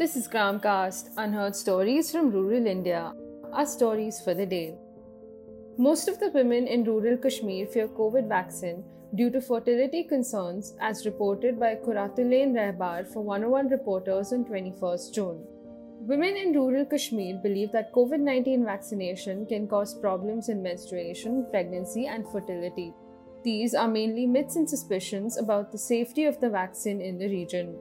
This is Gramcast, unheard stories from rural India. Our stories for the day. Most of the women in rural Kashmir fear COVID vaccine due to fertility concerns, as reported by Quratulain Rehbar for 101 reporters on 21st June. Women in rural Kashmir believe that COVID 19 vaccination can cause problems in menstruation, pregnancy, and fertility. These are mainly myths and suspicions about the safety of the vaccine in the region.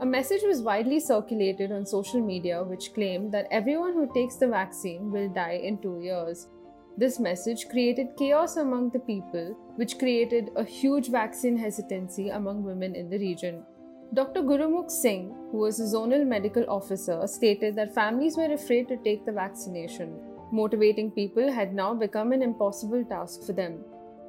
A message was widely circulated on social media which claimed that everyone who takes the vaccine will die in two years. This message created chaos among the people, which created a huge vaccine hesitancy among women in the region. Dr. Gurumukh Singh, who was a zonal medical officer, stated that families were afraid to take the vaccination. Motivating people had now become an impossible task for them.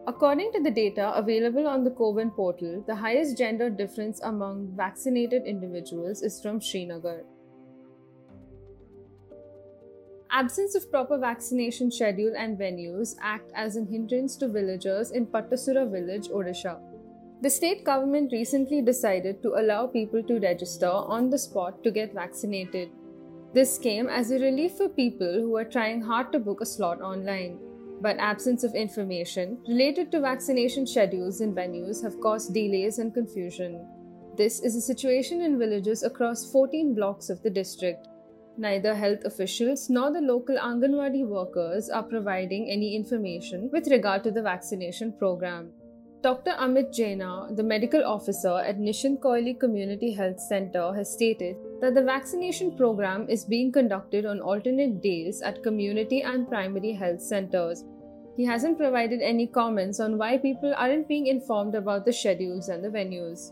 According to the data available on the CoWIN portal, the highest gender difference among vaccinated individuals is from Srinagar. Absence of proper vaccination schedule and venues act as an hindrance to villagers in Pattasura village, Odisha. The state government recently decided to allow people to register on the spot to get vaccinated. This came as a relief for people who are trying hard to book a slot online but absence of information related to vaccination schedules and venues have caused delays and confusion. This is a situation in villages across 14 blocks of the district. Neither health officials nor the local Anganwadi workers are providing any information with regard to the vaccination program. Dr. Amit Jaina, the medical officer at Nischintakoili Community Health Center, has stated that the vaccination program is being conducted on alternate days at community and primary health centers. He hasn't provided any comments on why people aren't being informed about the schedules and the venues.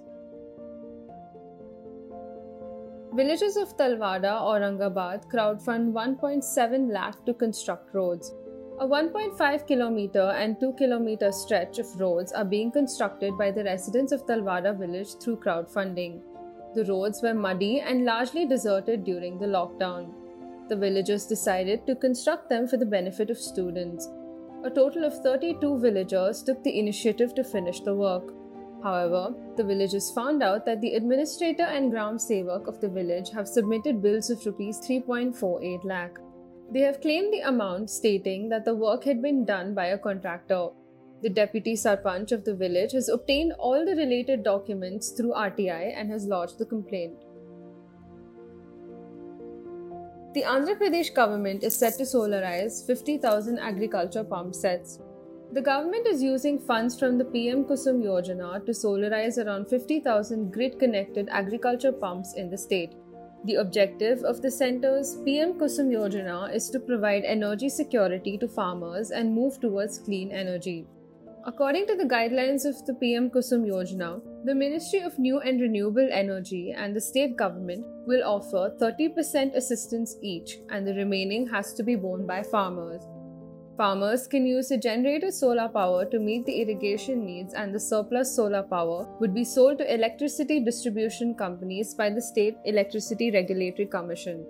Villagers of Talwada, Aurangabad crowdfund 1.7 lakh to construct roads. A 1.5 kilometer and 2 kilometer stretch of roads are being constructed by the residents of Talwada village through crowdfunding. The roads were muddy and largely deserted during the lockdown. The villagers decided to construct them for the benefit of students. A total of 32 villagers took the initiative to finish the work. However, the villagers found out that the administrator and Gram Sevak of the village have submitted bills of rupees 3.48 lakh. They have claimed the amount, stating that the work had been done by a contractor. The deputy sarpanch of the village has obtained all the related documents through RTI and has lodged the complaint. The Andhra Pradesh government is set to solarize 50,000 agriculture pump sets. The government is using funds from the PM Kusum Yojana to solarize around 50,000 grid connected agriculture pumps in the state. The objective of the center's PM Kusum Yojana is to provide energy security to farmers and move towards clean energy. According to the guidelines of the PM Kusum Yojana, the Ministry of New and Renewable Energy and the state government will offer 30% assistance each, and the remaining has to be borne by farmers. Farmers can use the generator solar power to meet the irrigation needs, and the surplus solar power would be sold to electricity distribution companies by the State Electricity Regulatory Commission.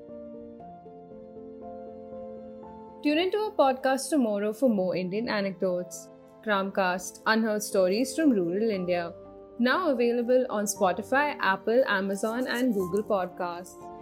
Tune into our podcast tomorrow for more Indian anecdotes. Gramcast Unheard Stories from Rural India. Now available on Spotify, Apple, Amazon, and Google Podcasts.